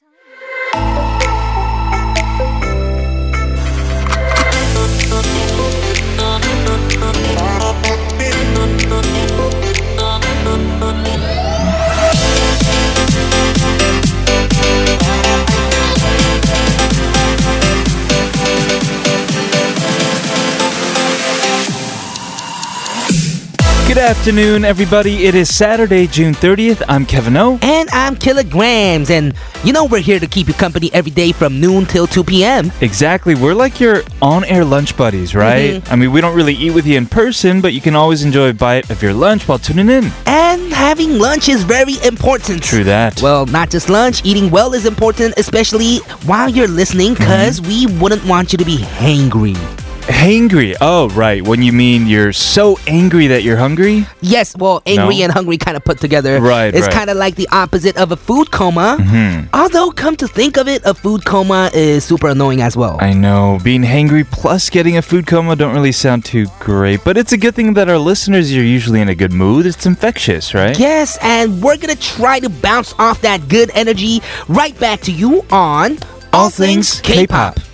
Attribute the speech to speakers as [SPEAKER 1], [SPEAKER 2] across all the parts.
[SPEAKER 1] Good afternoon, everybody. It is Saturday, June 30th. I'm Kevin O.
[SPEAKER 2] And I'm Killagramz, and you know we're here to keep you company every day from noon till 2 p.m.
[SPEAKER 1] Exactly. We're like your on air lunch buddies, mm-hmm. right? I mean, we don't really eat with you in person, but you can always enjoy a bite of your lunch while tuning in.
[SPEAKER 2] And having lunch is very important.
[SPEAKER 1] True that.
[SPEAKER 2] Well, not just lunch, eating well is important, especially while you're listening, because mm-hmm. we wouldn't want you to be hangry.
[SPEAKER 1] Hangry. Oh, right. When you mean you're so angry that you're hungry?
[SPEAKER 2] Yes, well, angry
[SPEAKER 1] No?
[SPEAKER 2] and hungry kind of put together.
[SPEAKER 1] Right,
[SPEAKER 2] It's
[SPEAKER 1] right.
[SPEAKER 2] kind of like the opposite of a food coma.
[SPEAKER 1] Hmm.
[SPEAKER 2] Although, come to think of it, a food coma is super annoying as well.
[SPEAKER 1] I know. Being hangry plus getting a food coma don't really sound too great, but it's a good thing that our listeners are usually in a good mood. It's infectious, right?
[SPEAKER 2] Yes, and we're gonna try to bounce off that good energy right back to you on
[SPEAKER 1] All Things K-Pop.
[SPEAKER 3] 맛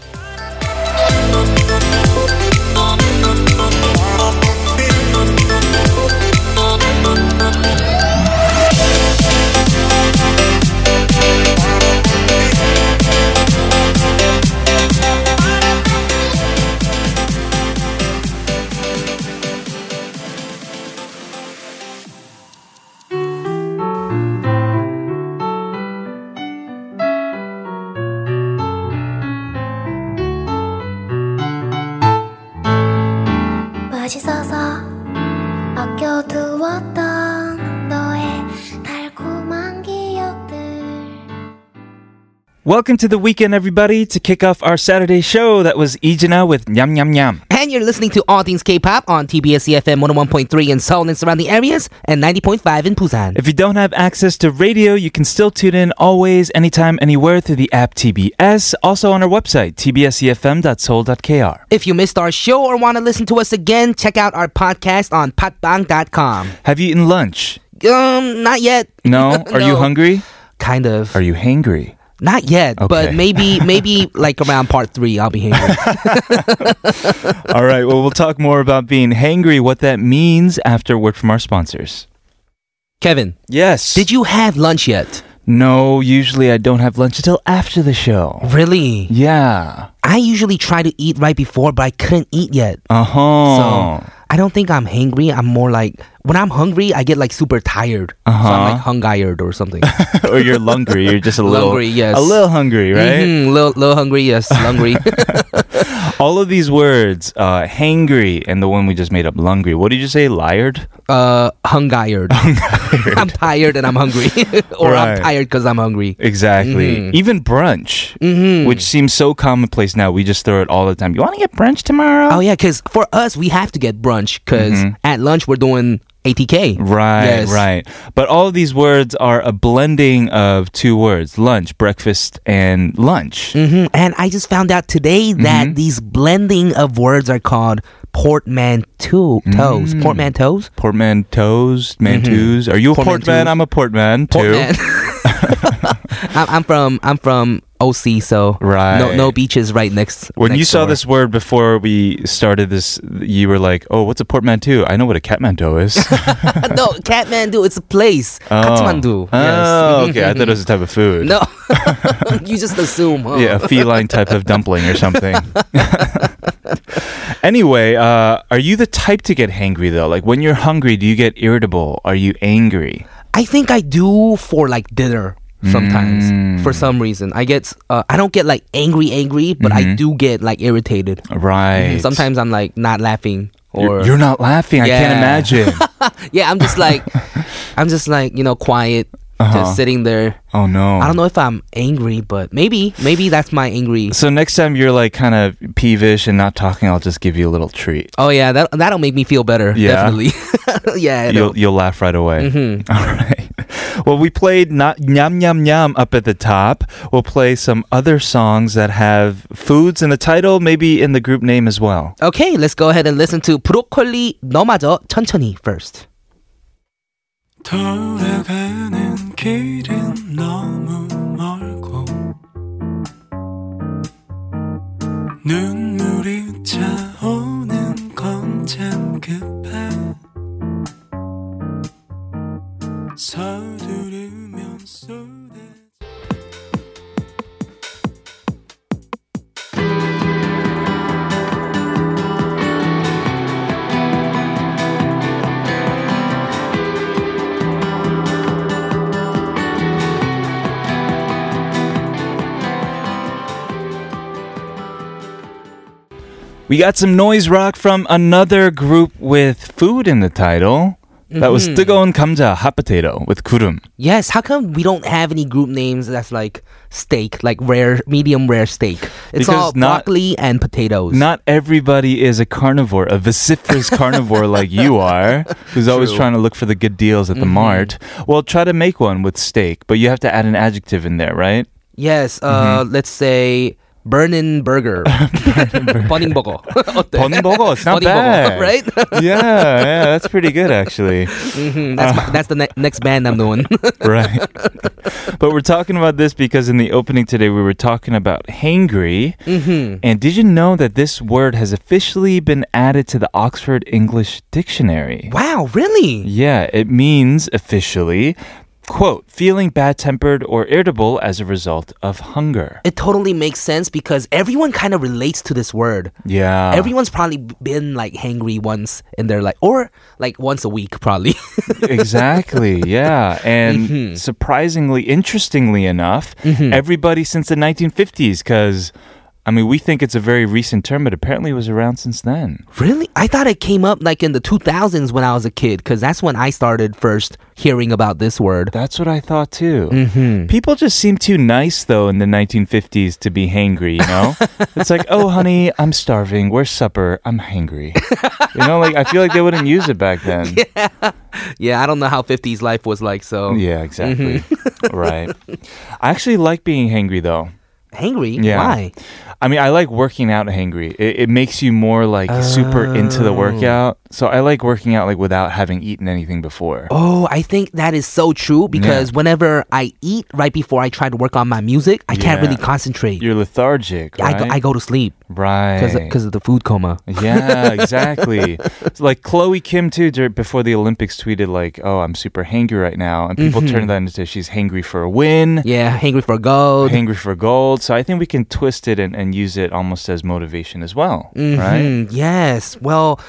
[SPEAKER 1] Welcome to the weekend, everybody, to kick off our Saturday show. That was Ijina with Nyam Nyam Nyam.
[SPEAKER 2] And you're listening to All Things K-Pop on TBS EFM 101.3 in Seoul and surrounding areas and 90.5 in Busan.
[SPEAKER 1] If you don't have access to radio, you can still tune in always, anytime, anywhere through the app TBS. Also on our website, tbsefm.seoul.kr.
[SPEAKER 2] If you missed our show or want to listen to us again, check out our podcast on podbbang.com.
[SPEAKER 1] Have you eaten lunch?
[SPEAKER 2] Um, not yet.
[SPEAKER 1] No? Are you hungry?
[SPEAKER 2] Kind of.
[SPEAKER 1] Are you hangry?
[SPEAKER 2] Not yet,
[SPEAKER 1] Okay.
[SPEAKER 2] but maybe maybe like around part three, I'll be hangry.
[SPEAKER 1] All right, well, we'll talk more about being hangry, what that means after a word from our sponsors.
[SPEAKER 2] Kevin,
[SPEAKER 1] Yes.
[SPEAKER 2] did you have lunch yet?
[SPEAKER 1] No, usually I don't have lunch until after the show.
[SPEAKER 2] Really?
[SPEAKER 1] Yeah.
[SPEAKER 2] I usually try to eat right before, but I couldn't eat yet.
[SPEAKER 1] Uh huh.
[SPEAKER 2] So I don't think I'm hangry. I'm more like when I'm hungry, I get like super tired. So
[SPEAKER 1] Uh-huh.
[SPEAKER 2] I'm like hungired or something.
[SPEAKER 1] or you're hungry. You're just a little
[SPEAKER 2] Hungry, yes.
[SPEAKER 1] a little hungry, right?
[SPEAKER 2] Mhm, little, little hungry, yes, hungry.
[SPEAKER 1] All of these words, uh, hangry, and the one we just made up, lungry. What did you say? Liard?
[SPEAKER 2] uh, hungired. I'm tired and I'm hungry, or I'm tired because I'm hungry.
[SPEAKER 1] Exactly.
[SPEAKER 2] Mhm.
[SPEAKER 1] Even brunch,
[SPEAKER 2] Mhm.
[SPEAKER 1] which seems so commonplace now. We just throw it all the time. You want to get brunch tomorrow?
[SPEAKER 2] Oh yeah, because for us we have to get brunch because
[SPEAKER 1] Mhm.
[SPEAKER 2] at lunch we're doing ATK.
[SPEAKER 1] Right,
[SPEAKER 2] Yes.
[SPEAKER 1] right. But all of these words are a blending of two words lunch, breakfast, and lunch.
[SPEAKER 2] hmm And I just found out today that
[SPEAKER 1] Mhm.
[SPEAKER 2] these blending of words are called portmanteau. Toes.
[SPEAKER 1] Mm.
[SPEAKER 2] Portmanteaus.
[SPEAKER 1] Portmanteaus, manteaus. Are you a portman?
[SPEAKER 2] Portmanteaus.
[SPEAKER 1] I'm a portman too.
[SPEAKER 2] Portman. I'm, from I'm from OC, so
[SPEAKER 1] Right.
[SPEAKER 2] no no beaches right next.
[SPEAKER 1] When you saw
[SPEAKER 2] door.
[SPEAKER 1] this word before we started this, you were like, "Oh, what's a portmanteau?" I know what a catmanteau is.
[SPEAKER 2] no Kathmandu, it's a place.
[SPEAKER 1] Oh.
[SPEAKER 2] Kathmandu.
[SPEAKER 1] Oh,
[SPEAKER 2] yes.
[SPEAKER 1] okay. I thought it was a type of food.
[SPEAKER 2] No, you just assume. Huh?
[SPEAKER 1] Yeah, a feline type of dumpling or something. anyway, uh, are you the type to get hangry though? Like when you're hungry, do you get irritable? Are you angry?
[SPEAKER 2] I think I do for like dinner sometimes.
[SPEAKER 1] Mm.
[SPEAKER 2] For some reason, I get uh, I don't get like angry, angry, but I
[SPEAKER 1] Mhm.
[SPEAKER 2] do get like irritated.
[SPEAKER 1] Right.
[SPEAKER 2] Sometimes I'm like not laughing or
[SPEAKER 1] you're, you're not laughing. I can't imagine.
[SPEAKER 2] yeah, I'm just like I'm just like you know quiet,
[SPEAKER 1] Uh-huh.
[SPEAKER 2] just sitting there.
[SPEAKER 1] oh no.
[SPEAKER 2] I don't know if I'm angry, but maybe maybe that's my angry.
[SPEAKER 1] So next time you're like kind of peevish and not talking, I'll just give you a little treat.
[SPEAKER 2] Oh yeah, that that'll make me feel better.
[SPEAKER 1] Yeah.
[SPEAKER 2] Definitely. yeah.
[SPEAKER 1] You'll
[SPEAKER 2] it'll-
[SPEAKER 1] you'll laugh right away.
[SPEAKER 2] Mhm.
[SPEAKER 1] All right. Well, we played not Nyam Nyam Nyam up at the top. We'll play some other songs that have foods in the title, maybe in the group name as well.
[SPEAKER 2] Okay, let's go ahead and listen to 브로콜리 너마저 천천히 first.
[SPEAKER 4] 돌아가는 길은 너무 멀고 눈물이 차오는 건 참 급해 서두르면서
[SPEAKER 1] We got some noise rock from another group with food in the title. That was 뜨거운 감자 hot potato with 구름.
[SPEAKER 2] Yes, how come we don't have any group names that's like steak, like rare, medium rare steak? It's
[SPEAKER 1] Because
[SPEAKER 2] all
[SPEAKER 1] not-
[SPEAKER 2] broccoli and potatoes.
[SPEAKER 1] Not everybody is a carnivore, a vociferous carnivore like you are, who's always
[SPEAKER 2] True.
[SPEAKER 1] trying to look for the good deals at the mart. Well, try to make one with steak, but you have to add an adjective in there, right?
[SPEAKER 2] yes, uh,
[SPEAKER 1] Mm-hmm.
[SPEAKER 2] let's say Burnin Burger,
[SPEAKER 1] Burning Burger. Burning Burger. It's not bad,
[SPEAKER 2] right?
[SPEAKER 1] yeah, yeah, that's pretty good actually.
[SPEAKER 2] Mm-hmm. That's, uh, my, that's the ne- next band I'm doing.
[SPEAKER 1] right. But we're talking about this because in the opening today we were talking about hangry,
[SPEAKER 2] mm-hmm.
[SPEAKER 1] and did you know that this word has officially been added to the Oxford English Dictionary?
[SPEAKER 2] Wow, really?
[SPEAKER 1] Yeah, it means officially quote, feeling bad tempered or irritable as a result of hunger.
[SPEAKER 2] It totally makes sense because everyone kind of relates to this word.
[SPEAKER 1] Yeah.
[SPEAKER 2] Everyone's probably been like hangry once in their life, or like once a week, probably.
[SPEAKER 1] exactly. Yeah. And
[SPEAKER 2] Mm-hmm.
[SPEAKER 1] surprisingly, interestingly enough, everybody since the 1950s, because. I mean, we think it's a very recent term, but apparently it was around since then.
[SPEAKER 2] really? I thought it came up like in the 2000s when I was a kid, because that's when I started first hearing about this word.
[SPEAKER 1] That's what I thought too.
[SPEAKER 2] Mm-hmm.
[SPEAKER 1] People just seem too nice though in the 1950s to be hangry, you know? it's like, "Oh honey, I'm starving. Where's supper? I'm hangry." you know, like I feel like they wouldn't use it back then.
[SPEAKER 2] Yeah, Yeah, I don't know how 50s life was like, so.
[SPEAKER 1] Yeah, exactly.
[SPEAKER 2] Mm-hmm.
[SPEAKER 1] right. I actually like being hangry though.
[SPEAKER 2] Hangry?
[SPEAKER 1] Yeah.
[SPEAKER 2] Why?
[SPEAKER 1] I mean, I like working out hangry. It, it makes you more like super into the
[SPEAKER 2] Oh.
[SPEAKER 1] workout. So I like working out like without having eaten anything before.
[SPEAKER 2] Oh, I think that is so true because
[SPEAKER 1] Yeah.
[SPEAKER 2] whenever I eat right before I try to work on my music, I can't really concentrate.
[SPEAKER 1] You're lethargic,
[SPEAKER 2] I, go, I go to sleep
[SPEAKER 1] right.
[SPEAKER 2] because of the food coma.
[SPEAKER 1] Yeah, exactly. it's like Chloe Kim too. Before the Olympics, tweeted like, "Oh, I'm super hangry right now," and people turned that into she's hangry for a win,
[SPEAKER 2] Mm-hmm. Yeah, hangry for gold.
[SPEAKER 1] hangry for gold. So I think we can twist it and, and use it almost as motivation as well, right?
[SPEAKER 2] Mhm, Yes. Well,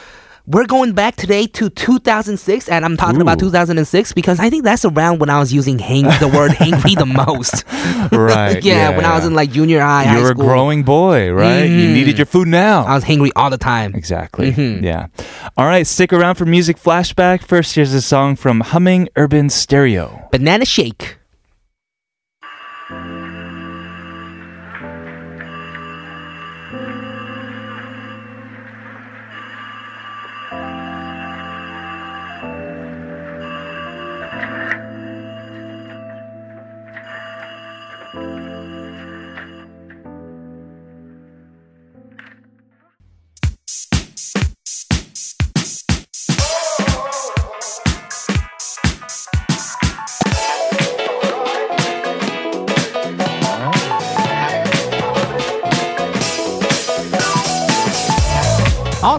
[SPEAKER 2] we're going back today to 2006, and I'm talking about 2006 because I think that's around when I was using hang- the word hangry the most.
[SPEAKER 1] Right.
[SPEAKER 2] yeah, when I was in like junior high,
[SPEAKER 1] you were a growing boy, right? You
[SPEAKER 2] Mhm.
[SPEAKER 1] needed your food now.
[SPEAKER 2] I was hangry all the time.
[SPEAKER 1] Exactly.
[SPEAKER 2] Mhm.
[SPEAKER 1] Yeah. All right. Stick around for music flashback. First, here's a song from Humming Urban Stereo.
[SPEAKER 2] Banana shake. All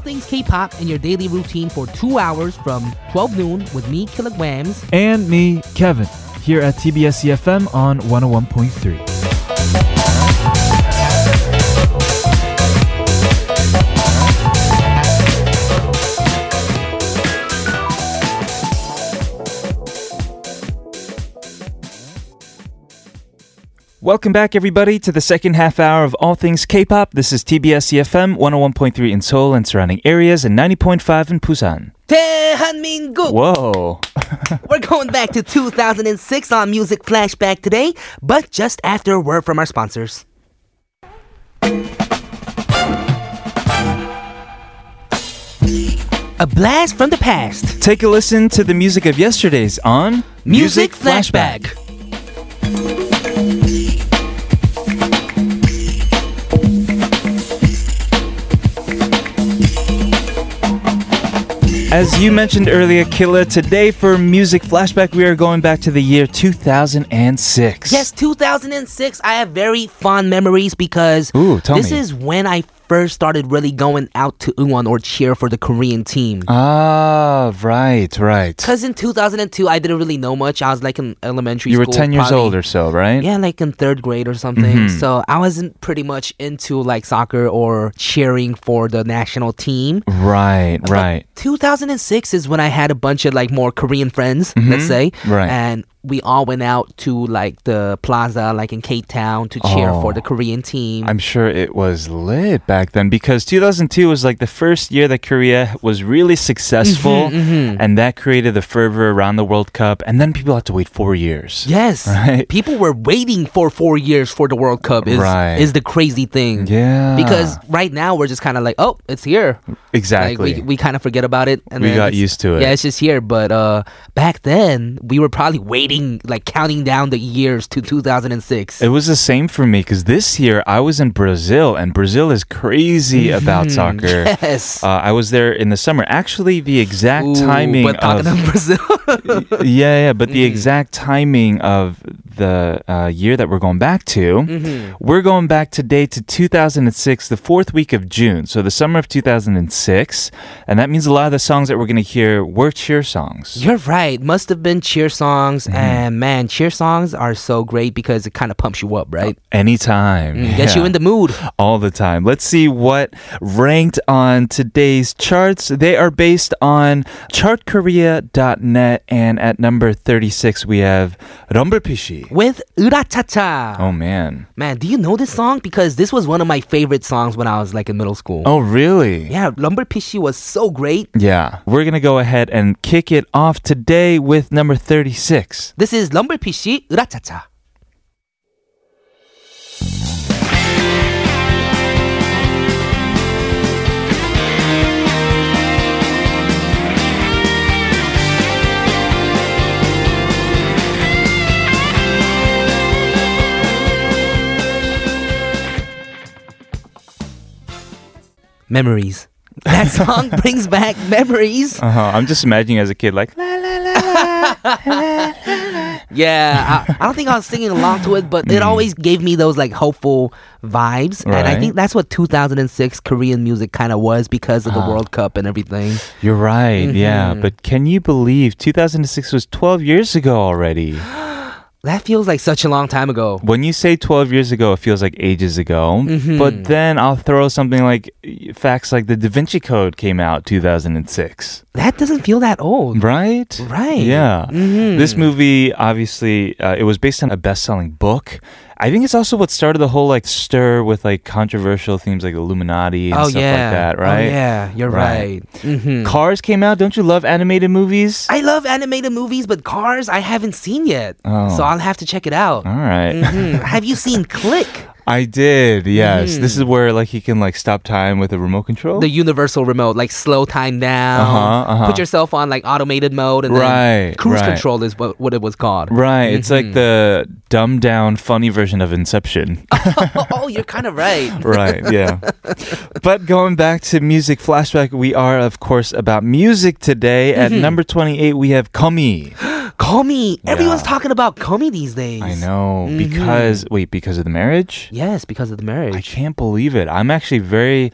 [SPEAKER 2] things K-pop in your daily routine for two hours from 12 noon with me, Killagramz.
[SPEAKER 4] and me, Kevin, here at TBS EFM on 101.3.
[SPEAKER 1] Welcome back, everybody, to the second half hour of All Things K-pop. This is TBS EFM 101.3 in Seoul and surrounding areas and 90.5 in Busan.
[SPEAKER 2] 대한민국!
[SPEAKER 1] Whoa.
[SPEAKER 2] We're going back to 2006 on Music Flashback today, but just after a word from our sponsors. A blast from the past.
[SPEAKER 1] Take a listen to the music of yesterday's on
[SPEAKER 2] Music Flashback.
[SPEAKER 1] As you mentioned earlier, Killa, today for Music Flashback, we are going back to the year 2006.
[SPEAKER 2] Yes, 2006. I have very fond memories because
[SPEAKER 1] Ooh, tell
[SPEAKER 2] this
[SPEAKER 1] me.
[SPEAKER 2] is when I first started really going out to Ungwon or cheer for the Korean team.
[SPEAKER 1] Ah, right, right.
[SPEAKER 2] Because in 2002, I didn't really know much. I was like in elementary
[SPEAKER 1] You were 10 years
[SPEAKER 2] probably-
[SPEAKER 1] old or so, right?
[SPEAKER 2] Yeah, like in third grade or something.
[SPEAKER 1] Mhm.
[SPEAKER 2] So I wasn't pretty much into like soccer or cheering for the national team.
[SPEAKER 1] Right, right.
[SPEAKER 2] 2006 is when I had a bunch of like more Korean friends, let's say.
[SPEAKER 1] Mm-hmm. Right.
[SPEAKER 2] And we all went out to like the plaza, like in Cape Town, to cheer
[SPEAKER 1] Oh.
[SPEAKER 2] for the Korean team.
[SPEAKER 1] I'm sure it was lit back then because 2002 was like the first year that Korea was really successful,
[SPEAKER 2] Mm-hmm,
[SPEAKER 1] and that created the fervor around the World Cup. And then people had to wait four years.
[SPEAKER 2] Yes,
[SPEAKER 1] Right.
[SPEAKER 2] people were waiting for four years for the World Cup. Is
[SPEAKER 1] Right.
[SPEAKER 2] is the crazy thing?
[SPEAKER 1] Yeah.
[SPEAKER 2] Because right now we're just kind of like, oh, it's here.
[SPEAKER 1] exactly.
[SPEAKER 2] Like we, we kind of forget about it, and
[SPEAKER 1] We got used to it.
[SPEAKER 2] Yeah, it's just here. But uh, back then, we were probably waiting, like counting down the years to 2006.
[SPEAKER 1] It was the same for me because this year I was in Brazil and Brazil is crazy about soccer.
[SPEAKER 2] yes.
[SPEAKER 1] Uh, I was there in the summer. Actually, the exact
[SPEAKER 2] Ooh,
[SPEAKER 1] timing
[SPEAKER 2] But talking
[SPEAKER 1] of
[SPEAKER 2] of Brazil,
[SPEAKER 1] yeah, yeah, but the
[SPEAKER 2] Mm-hmm.
[SPEAKER 1] exact timing of the uh, year that we're going back to,
[SPEAKER 2] Mm-hmm.
[SPEAKER 1] we're going back today to 2006, the fourth week of June. So the summer of 2006, and that means a lot of the songs that we're going to hear were cheer songs.
[SPEAKER 2] you're right. Must have been cheer songs,
[SPEAKER 1] Mm-hmm.
[SPEAKER 2] And man, cheer songs are so great because it kind of pumps you up, right?
[SPEAKER 1] Anytime,
[SPEAKER 2] Mm, Gets you in the mood.
[SPEAKER 1] all the time. Let's see what ranked on today's charts. They are based on chartkorea.net, and at number 36 we have Rumblefish.
[SPEAKER 2] With Urachacha.
[SPEAKER 1] Oh man.
[SPEAKER 2] Man, do you know this song? Because this was one of my favorite songs when I was like in middle school.
[SPEAKER 1] Oh really?
[SPEAKER 2] Yeah, Rumblefish was so great.
[SPEAKER 1] Yeah. We're going to go ahead and kick it off today with number 36.
[SPEAKER 2] This is Rumblefish Urachacha. Memories. That song brings back memories.
[SPEAKER 1] Uh-huh. I'm just imagining as a kid like la.
[SPEAKER 2] Yeah, I, I don't think I was singing along to it, but it always gave me those like hopeful vibes, and I
[SPEAKER 1] Mm.
[SPEAKER 2] Think that's what 2006 Korean music kind of was because of the
[SPEAKER 1] Ah.
[SPEAKER 2] World Cup and everything.
[SPEAKER 1] You're right. Yeah,
[SPEAKER 2] Mhm.
[SPEAKER 1] but can you believe 2006 was 12 years ago already?
[SPEAKER 2] That feels like such a long time ago.
[SPEAKER 1] When you say 12 years ago, it feels like ages ago.
[SPEAKER 2] Mhm.
[SPEAKER 1] But then I'll throw something like facts like the Da Vinci Code came out 2006.
[SPEAKER 2] That doesn't feel that old.
[SPEAKER 1] Right?
[SPEAKER 2] Right.
[SPEAKER 1] Yeah.
[SPEAKER 2] Mhm.
[SPEAKER 1] This movie, obviously, uh, it was based on a best-selling book. I think it's also what started the whole like stir with like controversial themes like Illuminati and
[SPEAKER 2] Oh
[SPEAKER 1] stuff
[SPEAKER 2] yeah.
[SPEAKER 1] like that, right?
[SPEAKER 2] Oh yeah, you're
[SPEAKER 1] Right.
[SPEAKER 2] right. Mhm.
[SPEAKER 1] Cars came out. Don't you love animated movies?
[SPEAKER 2] I love animated movies, but Cars I haven't seen yet,
[SPEAKER 1] Oh.
[SPEAKER 2] so I'll have to check it out.
[SPEAKER 1] All right.
[SPEAKER 2] Mhm. have you seen Click?
[SPEAKER 1] I did. Yes. This
[SPEAKER 2] Mhm.
[SPEAKER 1] is where like he can like stop time with a remote control.
[SPEAKER 2] The universal remote, like slow time down.
[SPEAKER 1] Uh-huh, uh-huh.
[SPEAKER 2] Put yourself on like automated mode, and
[SPEAKER 1] Right,
[SPEAKER 2] then cruise
[SPEAKER 1] right.
[SPEAKER 2] control is what, what it was called.
[SPEAKER 1] Right. It's like
[SPEAKER 2] Mhm.
[SPEAKER 1] the dumbed down funny version of Inception.
[SPEAKER 2] oh, you're kind of right.
[SPEAKER 1] right. Yeah. but going back to music flashback, we are of course about music today. At
[SPEAKER 2] Mm-hmm.
[SPEAKER 1] number 28, we have Gummy.
[SPEAKER 2] Call me. Everyone's
[SPEAKER 1] Yeah.
[SPEAKER 2] talking about me these days.
[SPEAKER 1] I know
[SPEAKER 2] Mhm.
[SPEAKER 1] because wait, because of the marriage?
[SPEAKER 2] Yes, because of the marriage.
[SPEAKER 1] I can't believe it. I'm actually very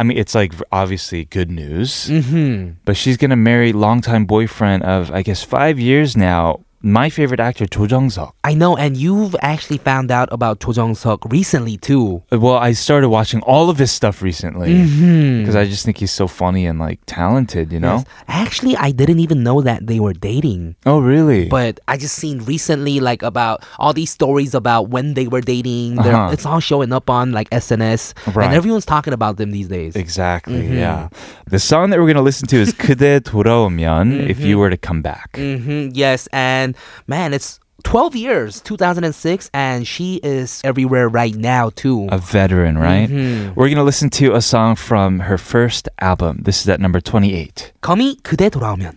[SPEAKER 1] I mean, it's like obviously good news,
[SPEAKER 2] Mm-hmm.
[SPEAKER 1] but she's gonna marry longtime boyfriend of I guess five years now My favorite actor, Cho Jung Suk.
[SPEAKER 2] I know, and you've actually found out about Cho Jung Suk recently too.
[SPEAKER 1] Well, I started watching all of his stuff recently
[SPEAKER 2] Mm-hmm.
[SPEAKER 1] because I just think he's so funny and like talented. You know?
[SPEAKER 2] Actually, I didn't even know that they were dating.
[SPEAKER 1] Oh, really?
[SPEAKER 2] But I just seen recently like about all these stories about when they were dating. They're-
[SPEAKER 1] Uh-huh.
[SPEAKER 2] It's all showing up on like SNS,
[SPEAKER 1] Right.
[SPEAKER 2] and everyone's talking about them these days.
[SPEAKER 1] exactly.
[SPEAKER 2] Mhm.
[SPEAKER 1] Yeah. The song that we're gonna listen to is "그대 돌아오면." If you were to come back.
[SPEAKER 2] hmm Yes, and man, it's 12 years, 2006, and she is everywhere right now too.
[SPEAKER 1] A veteran, right?
[SPEAKER 2] Mhm.
[SPEAKER 1] We're gonna listen to a song from her first album. This is at number twenty-eight.
[SPEAKER 2] 거미 그대 돌아오면.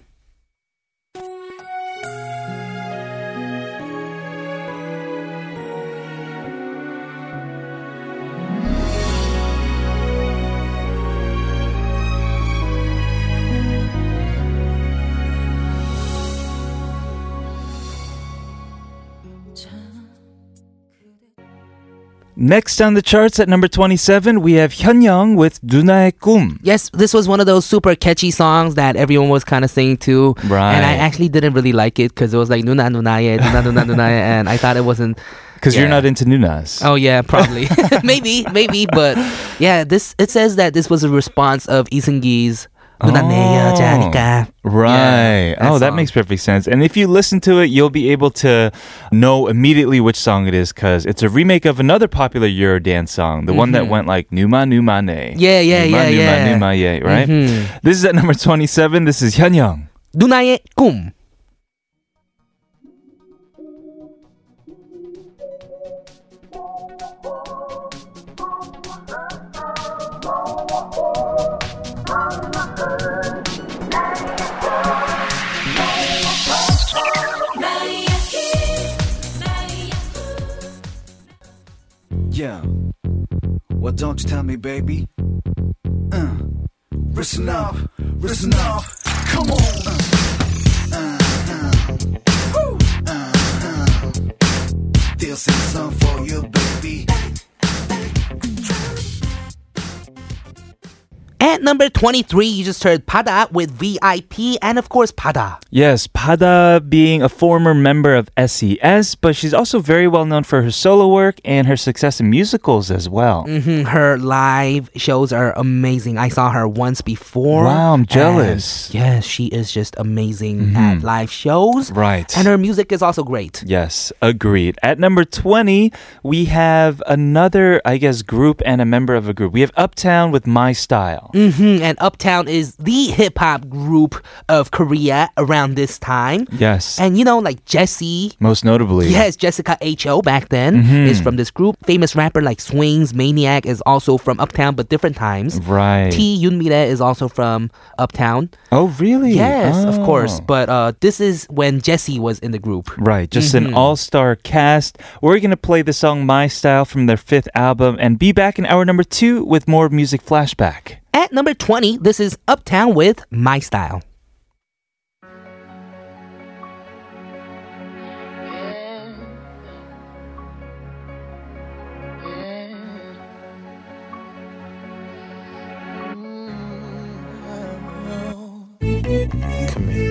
[SPEAKER 1] Next on the charts at number 27, we have Hyunyoung with "Dunae Kum."
[SPEAKER 2] Yes, this was one of those super catchy songs that everyone was kind of singing to.
[SPEAKER 1] Right.
[SPEAKER 2] And I actually didn't really like it because it was like Nuna 누나의, nuna nuna 누나의, and I thought it wasn't...
[SPEAKER 1] Because
[SPEAKER 2] yeah.
[SPEAKER 1] you're not into Nunas.
[SPEAKER 2] Oh yeah, probably, maybe, maybe, but yeah, this it says that this was a response of Lee Seung-gi's. 누나 내
[SPEAKER 1] Oh.
[SPEAKER 2] 여자니까.
[SPEAKER 1] Right.
[SPEAKER 2] Yeah, that
[SPEAKER 1] oh, that
[SPEAKER 2] song.
[SPEAKER 1] makes perfect sense. And if you listen to it, you'll be able to know immediately which song it is because it's a remake of another popular Eurodance song, the one that went like Numa Numa Ne.
[SPEAKER 2] Mm-hmm. Yeah, yeah,
[SPEAKER 1] Numa,
[SPEAKER 2] yeah,
[SPEAKER 1] Numa,
[SPEAKER 2] yeah.
[SPEAKER 1] Numa, yeah, right?
[SPEAKER 2] Mhm.
[SPEAKER 1] This is at number 27. This is Hyunyoung.
[SPEAKER 2] 누나의 꿈.
[SPEAKER 5] Yeah. Well, don't you tell me, baby. Uh, listen up, listen up. Come on. Uh,
[SPEAKER 2] At number 23, you just heard Bada with VIP and of course Bada.
[SPEAKER 1] Yes, Bada being a former member of SES, but she's also very well known for her solo work and her success in musicals as well.
[SPEAKER 2] Mhm, Her live shows are amazing. I saw her once before.
[SPEAKER 1] Wow, I'm jealous. Mm-hmm.
[SPEAKER 2] yes, she is just amazing at live shows.
[SPEAKER 1] Right.
[SPEAKER 2] And her music is also great.
[SPEAKER 1] Yes, agreed. At number 20, we have another, I guess, group and a member of a group. We have Uptown with My Style.
[SPEAKER 2] Hmm And Uptown is the hip hop group of Korea around this time.
[SPEAKER 1] Yes.
[SPEAKER 2] And you know, like Jessi.
[SPEAKER 1] Most notably.
[SPEAKER 2] Yes, Jessica H.O. back then
[SPEAKER 1] Mm-hmm.
[SPEAKER 2] is from this group. Famous rapper like Swings, Maniac is also from Uptown, but different times.
[SPEAKER 1] Right.
[SPEAKER 2] T. Yoon Mi-rae is also from Uptown.
[SPEAKER 1] oh, really?
[SPEAKER 2] Yes, of course.
[SPEAKER 1] Oh.
[SPEAKER 2] But uh, this is when Jessi was in the group.
[SPEAKER 1] Right, just
[SPEAKER 2] Mm-hmm.
[SPEAKER 1] an all star cast. We're going to play the song My Style from their fifth album and be back in hour number two with more music flashback.
[SPEAKER 2] At number 20, this is Uptown with My Style.
[SPEAKER 6] All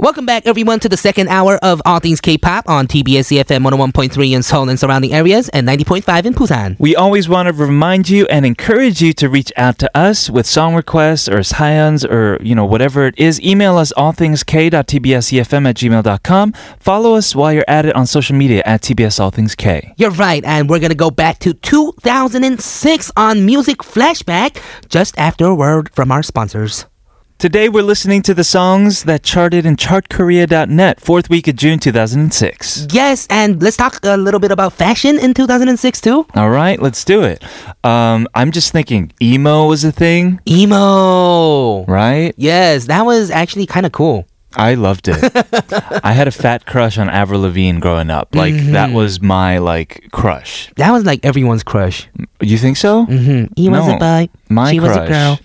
[SPEAKER 2] Welcome back, everyone, to the second hour of All Things K-pop on TBS EFM 101.3 in Seoul and surrounding areas and 90.5 in Busan.
[SPEAKER 1] We always want to remind you and encourage you to reach out to us with song requests or sayans or, you know, whatever it is. Email us allthingsk.tbsefm at gmail.com. Follow us while you're at it on social media at TBS All Things K.
[SPEAKER 2] You're right, and we're gonna go back to 2006 on Music Flashback just after a word from our sponsors.
[SPEAKER 1] Today we're listening to the songs that charted in chartkorea.net, fourth week of June 2006.
[SPEAKER 2] Yes, and let's talk a little bit about fashion in 2006 too.
[SPEAKER 1] All right, let's do it. Um, I'm just thinking emo was a thing,
[SPEAKER 2] Emo.
[SPEAKER 1] right?
[SPEAKER 2] Yes, that was actually kind of cool.
[SPEAKER 1] I loved it. I had a fat crush on Avril Lavigne growing up. Like that was my like crush.
[SPEAKER 2] That was like everyone's crush.
[SPEAKER 1] You think so?
[SPEAKER 2] Mm-hmm. He was
[SPEAKER 1] No,
[SPEAKER 2] a boy.
[SPEAKER 1] My
[SPEAKER 2] she
[SPEAKER 1] crush.
[SPEAKER 2] was a girl.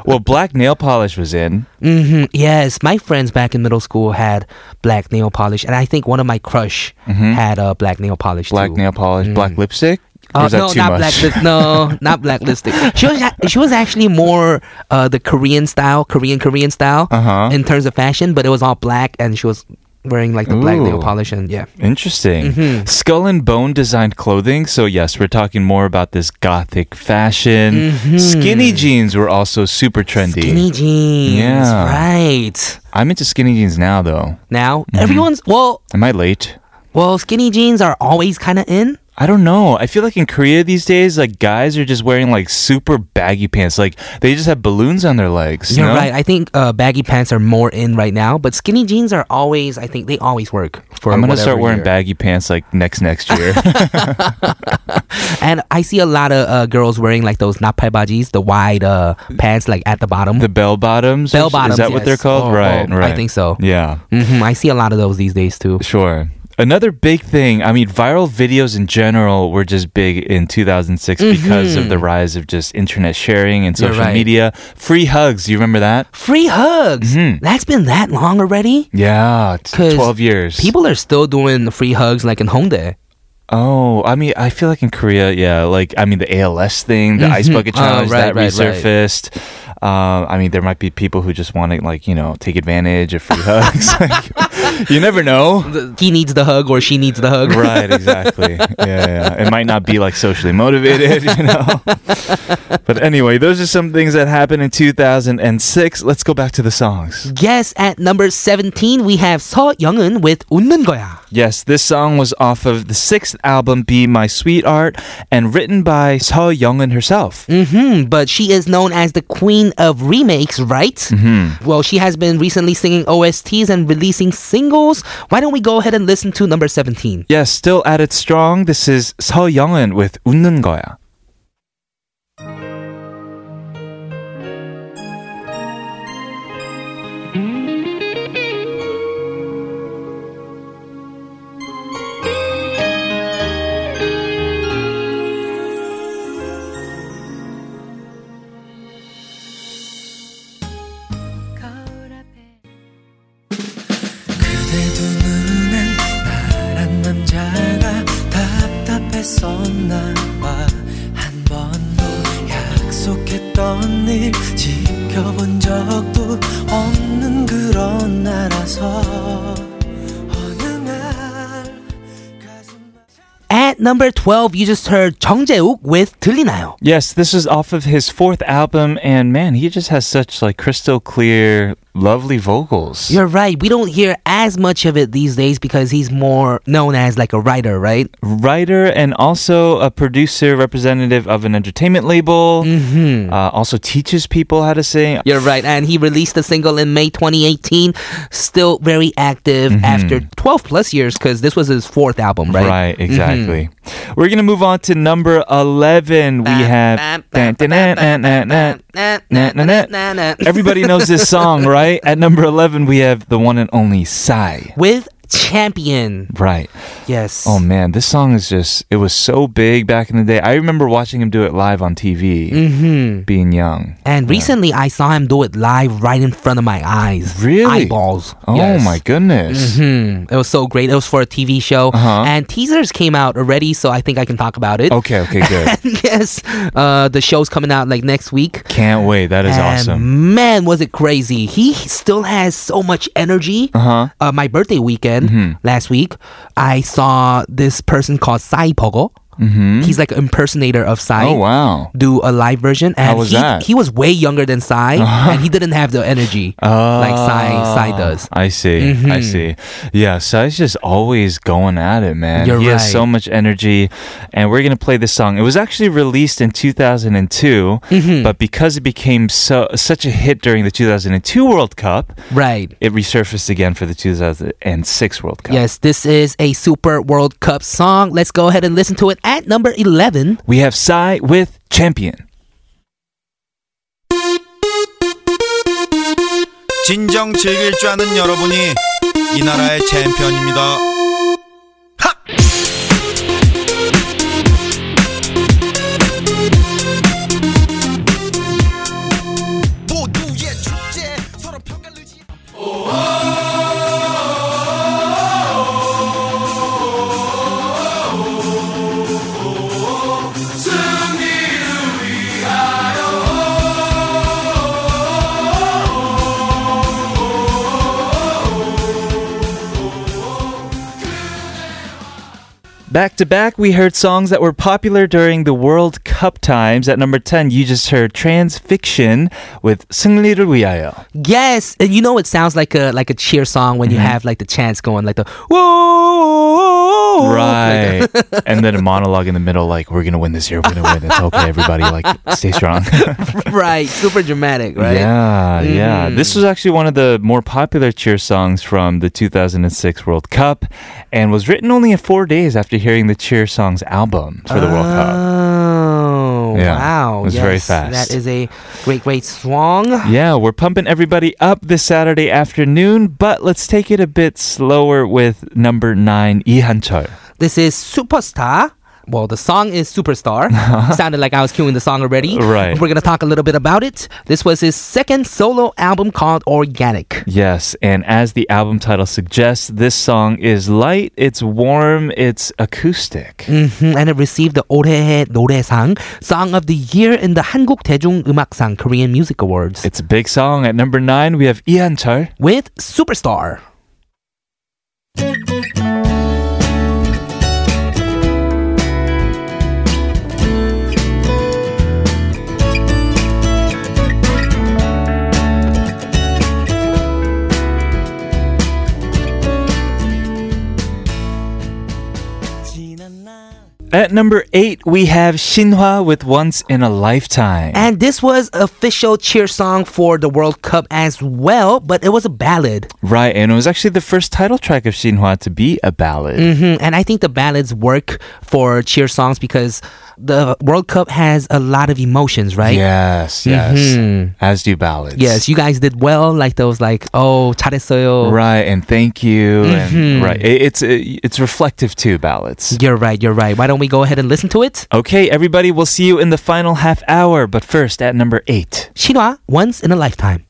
[SPEAKER 1] well, black nail polish was in.
[SPEAKER 2] hmm Yes, my friends back in middle school had black nail polish, and I think one of my crush had uh, black nail polish
[SPEAKER 1] Mm-hmm. Black
[SPEAKER 2] too.
[SPEAKER 1] nail polish, black lipstick.
[SPEAKER 2] Uh, no, not
[SPEAKER 1] much?
[SPEAKER 2] black. No, not blacklisted. She was she was actually more uh, the Korean style, Korean Korean style
[SPEAKER 1] Uh-huh.
[SPEAKER 2] in terms of fashion, but it was all black, and she was wearing like the black nail polish, and yeah.
[SPEAKER 1] Interesting.
[SPEAKER 2] Mm-hmm.
[SPEAKER 1] Skull and Bone designed clothing. So, yes, we're talking more about this gothic fashion. Skinny jeans were also super trendy.
[SPEAKER 2] Mm-hmm. Skinny jeans,
[SPEAKER 1] Yeah.
[SPEAKER 2] right?
[SPEAKER 1] I'm into skinny jeans now, though.
[SPEAKER 2] Now
[SPEAKER 1] Mm-hmm.
[SPEAKER 2] everyone's well,
[SPEAKER 1] Am I late?
[SPEAKER 2] well, skinny jeans are always kind of in.
[SPEAKER 1] I don't know. I feel like in Korea these days, like guys are just wearing like super baggy pants. Like they just have balloons on their legs.
[SPEAKER 2] You're
[SPEAKER 1] no?
[SPEAKER 2] right. I think uh, baggy pants are more in right now, but skinny jeans are always. I think they always work for.
[SPEAKER 1] I'm gonna start wearing
[SPEAKER 2] year.
[SPEAKER 1] baggy pants like next next year.
[SPEAKER 2] And I see a lot of uh, girls wearing like those napalbajis, the wide uh, pants like at the bottom.
[SPEAKER 1] the bell bottoms.
[SPEAKER 2] Bell bottoms.
[SPEAKER 1] Is that what they're called?
[SPEAKER 2] Oh,
[SPEAKER 1] right.
[SPEAKER 2] oh,
[SPEAKER 1] Right.
[SPEAKER 2] I think so.
[SPEAKER 1] Yeah.
[SPEAKER 2] hmm I see a lot of those these days too.
[SPEAKER 1] Sure. Another big thing, I mean, viral videos in general were just big in 2006 because of the rise of just internet sharing and
[SPEAKER 2] Mm-hmm.
[SPEAKER 1] Social
[SPEAKER 2] right.
[SPEAKER 1] media. Free hugs, you remember that?
[SPEAKER 2] Free hugs.
[SPEAKER 1] Mhm.
[SPEAKER 2] That's been that long already.
[SPEAKER 1] Yeah, it's
[SPEAKER 2] 'Cause
[SPEAKER 1] 12 years.
[SPEAKER 2] People are still doing free hugs like in Hongdae.
[SPEAKER 1] Oh, I mean, I feel like in Korea, yeah, like I mean, the ALS thing, the ice
[SPEAKER 2] Mhm.
[SPEAKER 1] bucket
[SPEAKER 2] Oh,
[SPEAKER 1] challenge
[SPEAKER 2] right,
[SPEAKER 1] that
[SPEAKER 2] right, right.
[SPEAKER 1] resurfaced. Um, I mean, there might be people who just want to, like, you know, take advantage of free hugs. Like, you never know.
[SPEAKER 2] He needs the hug or she needs the hug.
[SPEAKER 1] right, exactly. Yeah, yeah, It might not be like socially motivated, you know. but anyway, those are some things that happened in 2006. Let's go back to the songs.
[SPEAKER 2] Yes, at number 17 we have So Young은 with 웃는 거야.
[SPEAKER 1] Yes, this song was off of the sixth album Be My Sweetheart and written by Seo Young-eun herself.
[SPEAKER 2] Mm-hmm, but she is known as the queen of remakes, right?
[SPEAKER 1] Mm-hmm.
[SPEAKER 2] Well, she has been recently singing OSTs and releasing singles Why don't we go ahead and listen to number 17?
[SPEAKER 1] Yes, still at its strong. This is Seo Youngin with 웃는 거야.
[SPEAKER 2] At number 12, you just heard Jung Jae-uk with 들리나요?
[SPEAKER 1] Yes, this is off of his fourth album, and man, he just has such like crystal clear, lovely vocals.
[SPEAKER 2] You're right. We don't hear as much of it these days because he's more known as like a writer, right?
[SPEAKER 1] writer and also a producer representative of an entertainment label.
[SPEAKER 2] Mm-hmm.
[SPEAKER 1] Uh, also teaches people how to sing.
[SPEAKER 2] You're right. And he released a single in May 2018. Still very active after 12 plus years because this was his fourth album, right?
[SPEAKER 1] Right, exactly. We're gonna move on to number eleven. We have everybody knows this song, right? At number eleven, we have the one and only Psy.
[SPEAKER 2] With Champion.
[SPEAKER 1] Right.
[SPEAKER 2] Yes.
[SPEAKER 1] Oh man, this song is just it was so big back in the day. I remember watching him do it live on TV
[SPEAKER 2] hmm
[SPEAKER 1] being young.
[SPEAKER 2] And recently I saw him do it live right in front of my eyes.
[SPEAKER 1] Really?
[SPEAKER 2] Eyeballs.
[SPEAKER 1] Oh
[SPEAKER 2] Yes.
[SPEAKER 1] my goodness.
[SPEAKER 2] Hmm. It was so great. It was for a TV show.
[SPEAKER 1] Uh-huh.
[SPEAKER 2] And teasers came out already, so I think I can talk about it.
[SPEAKER 1] Okay, okay, good.
[SPEAKER 2] yes. Uh, the show's coming out like next week.
[SPEAKER 1] Can't wait. That is
[SPEAKER 2] and
[SPEAKER 1] awesome.
[SPEAKER 2] Man, was it crazy. He still has so much energy.
[SPEAKER 1] Uh-huh.
[SPEAKER 2] Uh, my birthday weekend
[SPEAKER 1] Mhm.
[SPEAKER 2] last week, I saw this person called Sai Pogo.
[SPEAKER 1] Mhm.
[SPEAKER 2] He's like an impersonator of Psy.
[SPEAKER 1] Oh wow.
[SPEAKER 2] Do a live version, and
[SPEAKER 1] How was
[SPEAKER 2] he,
[SPEAKER 1] that?
[SPEAKER 2] he was way younger than Psy, and he didn't have the energy like Psy Psy does.
[SPEAKER 1] I see. I
[SPEAKER 2] Mhm.
[SPEAKER 1] see. Yeah, Psy's just always going at it, man.
[SPEAKER 2] You're
[SPEAKER 1] he has so much energy, and we're gonna play this song. It was actually released in 2002,
[SPEAKER 2] Mhm.
[SPEAKER 1] but because it became so such a hit during the 2002 World Cup,
[SPEAKER 2] Right.
[SPEAKER 1] it resurfaced again for the 2006 World Cup.
[SPEAKER 2] Yes, this is a Super World Cup song. Let's go ahead and listen to it at number 11.
[SPEAKER 1] We have Psy with Champion.
[SPEAKER 7] 진정 즐길 줄 아는 여러분이 이 나라의 챔피언입니다.
[SPEAKER 1] Back to back, we heard songs that were popular during the World Cup times. At number 10, you just heard Trans Fiction with 승리를 위하여.
[SPEAKER 2] Yes, and you know it sounds like a like a cheer song when you
[SPEAKER 1] Mm-hmm.
[SPEAKER 2] have like the chants going like the whoa
[SPEAKER 1] Right. and then a monologue in the middle, like, we're going to win this year. We're going to win. It's okay, everybody. Like, stay strong.
[SPEAKER 2] right, super dramatic, right?
[SPEAKER 1] Yeah, yeah.
[SPEAKER 2] Mhm.
[SPEAKER 1] This was actually one of the more popular cheer songs from the 2006 World Cup and was written only in four days after hearing the cheer songs album for the World Cup.
[SPEAKER 2] Oh,
[SPEAKER 1] Yeah,
[SPEAKER 2] wow.
[SPEAKER 1] it was
[SPEAKER 2] yes,
[SPEAKER 1] very fast.
[SPEAKER 2] That is a great, great song.
[SPEAKER 1] Yeah, we're pumping everybody up this Saturday afternoon, but let's take it a bit slower with number nine, Lee Han-chul.
[SPEAKER 2] This is Superstar well, the song is Superstar. Sounded like I was cueing the song already.
[SPEAKER 1] Right.
[SPEAKER 2] We're going to talk a little bit about it. This was his second solo album called Organic.
[SPEAKER 1] Yes, and as the album title suggests, this song is light, it's warm, it's acoustic.
[SPEAKER 2] Mm-hmm. And it received the 노래상, Song of the Year in the 한국 대중음악상 Korean Music Awards.
[SPEAKER 1] It's a big song. At number 9, we have Lee Han-chul
[SPEAKER 2] with Superstar.
[SPEAKER 1] At number eight, we have Shinhwa with Once in a Lifetime.
[SPEAKER 2] And this was official cheer song for the World Cup as well, but it was a ballad.
[SPEAKER 1] right, and it was actually the first title track of Shinhwa to be a ballad.
[SPEAKER 2] hmm And I think the ballads work for cheer songs because the World Cup has a lot of emotions, right?
[SPEAKER 1] Yes, yes.
[SPEAKER 2] Mm-hmm.
[SPEAKER 1] As do ballads.
[SPEAKER 2] Yes, you guys did well. Like those, like oh, 잘했어요.
[SPEAKER 1] Right, and thank you.
[SPEAKER 2] Mm-hmm.
[SPEAKER 1] And, right, it, it's it, it's reflective too. Ballads.
[SPEAKER 2] You're right. You're right. Why don't we go ahead and listen to it?
[SPEAKER 1] Okay, everybody. We'll see you in the final half hour. But first, at number eight,
[SPEAKER 2] Shinhwa, Once in a Lifetime.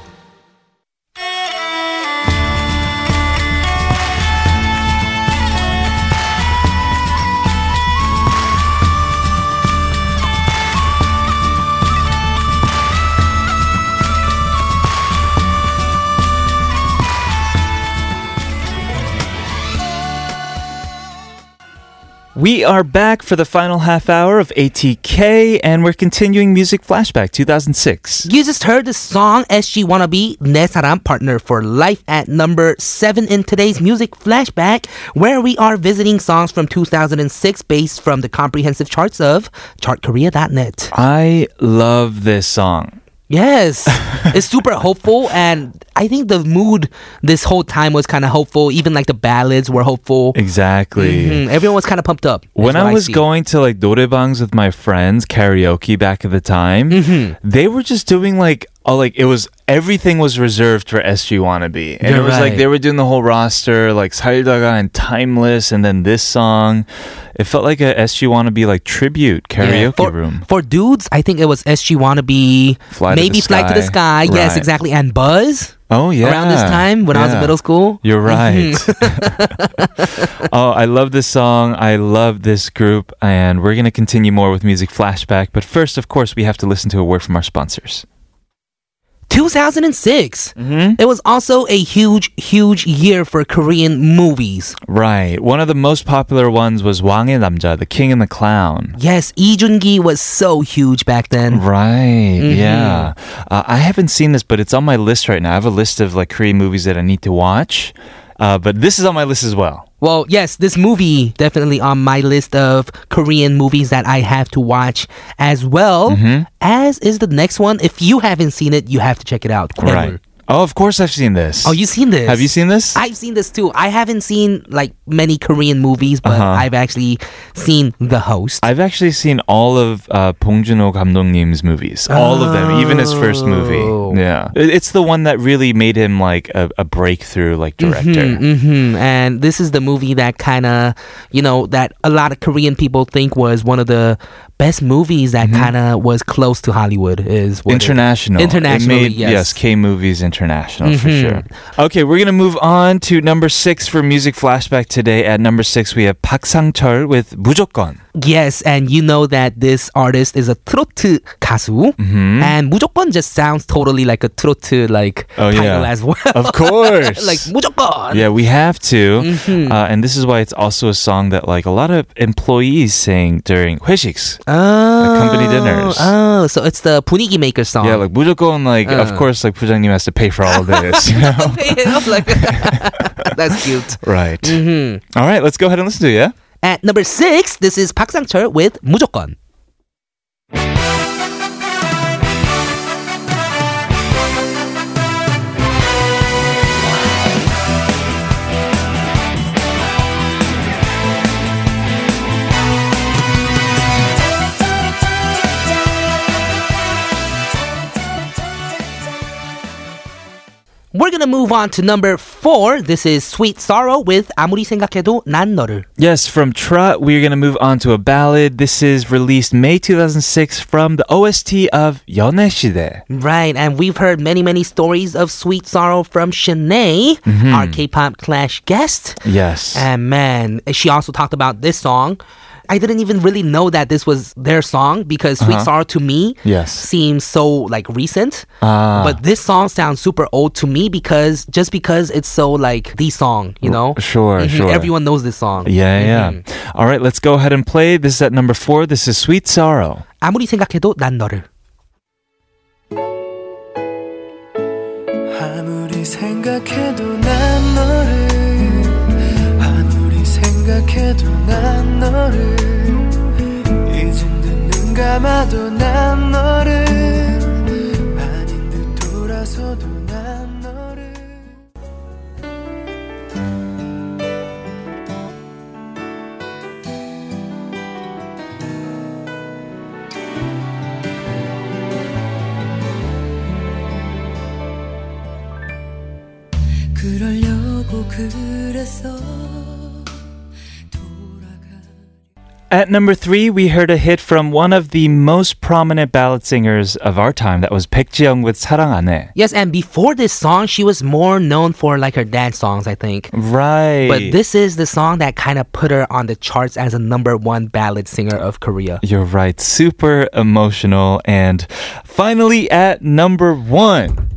[SPEAKER 1] We are back for the final half hour of ATK, and we're continuing Music Flashback 2006.
[SPEAKER 2] You just heard the song "SG Wannabe 내 사람 partner for life at number seven in today's Music Flashback, where we are visiting songs from 2006 based from the comprehensive charts of ChartKorea.net.
[SPEAKER 1] I love this song.
[SPEAKER 2] Yes, it's super hopeful, and I think the mood this whole time was kind of hopeful. Even like the ballads were hopeful.
[SPEAKER 1] Exactly.
[SPEAKER 2] Mhm, Everyone was kind of pumped up.
[SPEAKER 1] When
[SPEAKER 2] is what
[SPEAKER 1] I was
[SPEAKER 2] see.
[SPEAKER 1] going to like norebangs with my friends, karaoke back at the time,
[SPEAKER 2] Mm-hmm.
[SPEAKER 1] they were just doing like, oh, like it was everything was reserved for SG Wannabe, and
[SPEAKER 2] You're
[SPEAKER 1] it was like
[SPEAKER 2] right.
[SPEAKER 1] they were doing the whole roster, like 살다가 and Timeless, and then this song. It felt like a SG Wannabe like tribute karaoke
[SPEAKER 2] Yeah, for,
[SPEAKER 1] room.
[SPEAKER 2] For dudes, I think it was SG Wannabe,
[SPEAKER 1] Fly to
[SPEAKER 2] maybe
[SPEAKER 1] the
[SPEAKER 2] Fly to the Sky.
[SPEAKER 1] Sky.
[SPEAKER 2] Yes, exactly. And Buzz
[SPEAKER 1] Oh yeah,
[SPEAKER 2] around this time when I was in middle school.
[SPEAKER 1] You're right.
[SPEAKER 2] Mm-hmm.
[SPEAKER 1] oh, I love this song. I love this group. And we're going to continue more with Music Flashback. But first, of course, we have to listen to a word from our sponsors.
[SPEAKER 2] 2006.
[SPEAKER 1] Mm-hmm.
[SPEAKER 2] It was also a huge, huge year for Korean movies.
[SPEAKER 1] Right. One of the most popular ones was Wang 남자, The King and the Clown.
[SPEAKER 2] Yes, Lee Jun-ki was so huge back then.
[SPEAKER 1] Right.
[SPEAKER 2] Mm-hmm.
[SPEAKER 1] Yeah. Uh, I haven't seen this, but it's on my list right now. I have a list of like Korean movies that I need to watch. Uh, but this is on my list as well.
[SPEAKER 2] Well, yes, this movie definitely on my list of Korean movies that I have to watch as well.
[SPEAKER 1] Mm-hmm.
[SPEAKER 2] As is the next one. If you haven't seen it, you have to check it out.
[SPEAKER 1] Right. Oh, of course I've seen this.
[SPEAKER 2] Oh, you seen this?
[SPEAKER 1] Have you seen this?
[SPEAKER 2] I've seen this too. I haven't seen like many Korean movies, but
[SPEAKER 1] Uh-huh.
[SPEAKER 2] I've actually seen The Host.
[SPEAKER 1] I've actually seen all of uh, Bong Joon-ho 감독님's movies, all of them, even his first movie.
[SPEAKER 2] Oh.
[SPEAKER 1] Yeah, It- it's the one that really made him like a, a breakthrough like director.
[SPEAKER 2] hmm And this is the movie that kind of, you know, that a lot of Korean people think was one of the best movies that kind of was close to Hollywood. Is what it-
[SPEAKER 1] Mm-hmm. International.
[SPEAKER 2] Internationally,
[SPEAKER 1] It made,
[SPEAKER 2] yes.
[SPEAKER 1] K movies international for
[SPEAKER 2] Mhm.
[SPEAKER 1] sure. Okay, we're gonna move on to number six for music flashback today. At number six, we have Park Sang-chul with 무조건.
[SPEAKER 2] Yes, and you know that this artist is a 트로트 가수,
[SPEAKER 1] Mm-hmm.
[SPEAKER 2] and 무조건 just sounds totally like a 트로트 like
[SPEAKER 1] Oh,
[SPEAKER 2] title
[SPEAKER 1] yeah.
[SPEAKER 2] as well.
[SPEAKER 1] Of course.
[SPEAKER 2] like 무조건.
[SPEAKER 1] Yeah, we have to.
[SPEAKER 2] Mm-hmm.
[SPEAKER 1] Uh, and this is why it's also a song that like a lot of employees sing during 회식s.
[SPEAKER 2] Oh,
[SPEAKER 1] company dinners.
[SPEAKER 2] Oh, so it's the 분위기 maker song.
[SPEAKER 1] Yeah, like 무조건 like of
[SPEAKER 2] Uh.
[SPEAKER 1] course like 부장님 has to pay for all this, you know?
[SPEAKER 2] like, that's cute.
[SPEAKER 1] right.
[SPEAKER 2] hmm
[SPEAKER 1] All right, let's go ahead and listen to it, yeah?
[SPEAKER 2] At number six, this is Park Sang-chul with 무조건. gonna move on to number four. This is Sweet Sorrow with 아무리 생각해도 난 너를.
[SPEAKER 1] Yes, from Trot, we're going to move on to a ballad. This is released May 2006 from the OST of 연애시대.
[SPEAKER 2] Right, and we've heard many, many stories of Sweet Sorrow from Shanae,
[SPEAKER 1] Mm-hmm.
[SPEAKER 2] our K-pop Clash guest.
[SPEAKER 1] Yes.
[SPEAKER 2] And man, she also talked about this song. I didn't even really know that this was their song because Sweet Sorrow to me
[SPEAKER 1] Uh-huh. Yes.
[SPEAKER 2] seems so like recent.
[SPEAKER 1] Ah.
[SPEAKER 2] But this song sounds super old to me because just because it's so like the song, you know?
[SPEAKER 1] Sure,
[SPEAKER 2] Mhm,
[SPEAKER 1] sure.
[SPEAKER 2] Everyone knows this song.
[SPEAKER 1] Yeah, yeah. All right, let's go ahead and play. This is at number four. This is Sweet Sorrow.
[SPEAKER 2] 아무리 생각해도 난 너를.
[SPEAKER 5] 아무리 생각해도 난 너를 아무리 생각해도 난 너를 이젠 눈 감아도 난 너를
[SPEAKER 1] number three, we heard a hit from one of the most prominent ballad singers of our time. That was Baek Ji-young with 사랑 안 해.
[SPEAKER 2] Yes, and before this song, she was more known for like her dance songs, I think.
[SPEAKER 1] Right.
[SPEAKER 2] But this is the song that kind of put her on the charts as a number one ballad singer of Korea.
[SPEAKER 1] You're right. Super emotional. And finally, at number one.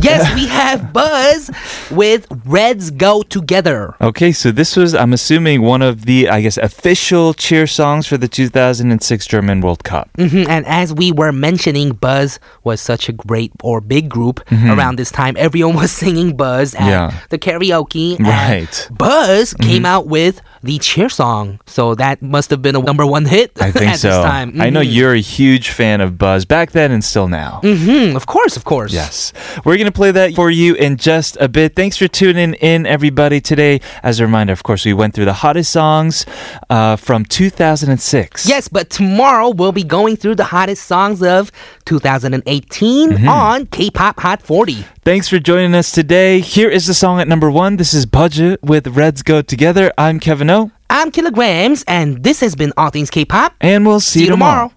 [SPEAKER 2] Yes, we have Buzz with Reds Go Together.
[SPEAKER 1] Okay, so this was, I'm assuming, one of the, I guess, official cheer songs for the 2006 German World Cup.
[SPEAKER 2] Mhm, And as we were mentioning, Buzz was such a great or big group around this time. Everyone was singing Buzz at
[SPEAKER 1] Mm-hmm. Yeah.
[SPEAKER 2] the karaoke.
[SPEAKER 1] Right. Mm-hmm.
[SPEAKER 2] Buzz came out with the cheer song. So that must have been a number one hit
[SPEAKER 1] I think
[SPEAKER 2] at
[SPEAKER 1] so.
[SPEAKER 2] this time.
[SPEAKER 1] I know
[SPEAKER 2] Mhm.
[SPEAKER 1] you're a huge fan of Buzz back then and still now.
[SPEAKER 2] Mhm, Of course, of course.
[SPEAKER 1] Yes. We're going to play that for you in just a bit. Thanks for tuning in, everybody, today. As a reminder, of course, we went through the hottest songs uh, from 2006.
[SPEAKER 2] Yes, but tomorrow we'll be going through the hottest songs of 2018
[SPEAKER 1] Mm-hmm.
[SPEAKER 2] on K-pop Hot 40.
[SPEAKER 1] Thanks for joining us today. Here is the song at number one. This is Budget with Reds Go Together. I'm Kevin O,
[SPEAKER 2] I'm Killagramz, and this has been All Things K-pop.
[SPEAKER 1] and we'll see,
[SPEAKER 2] See you tomorrow.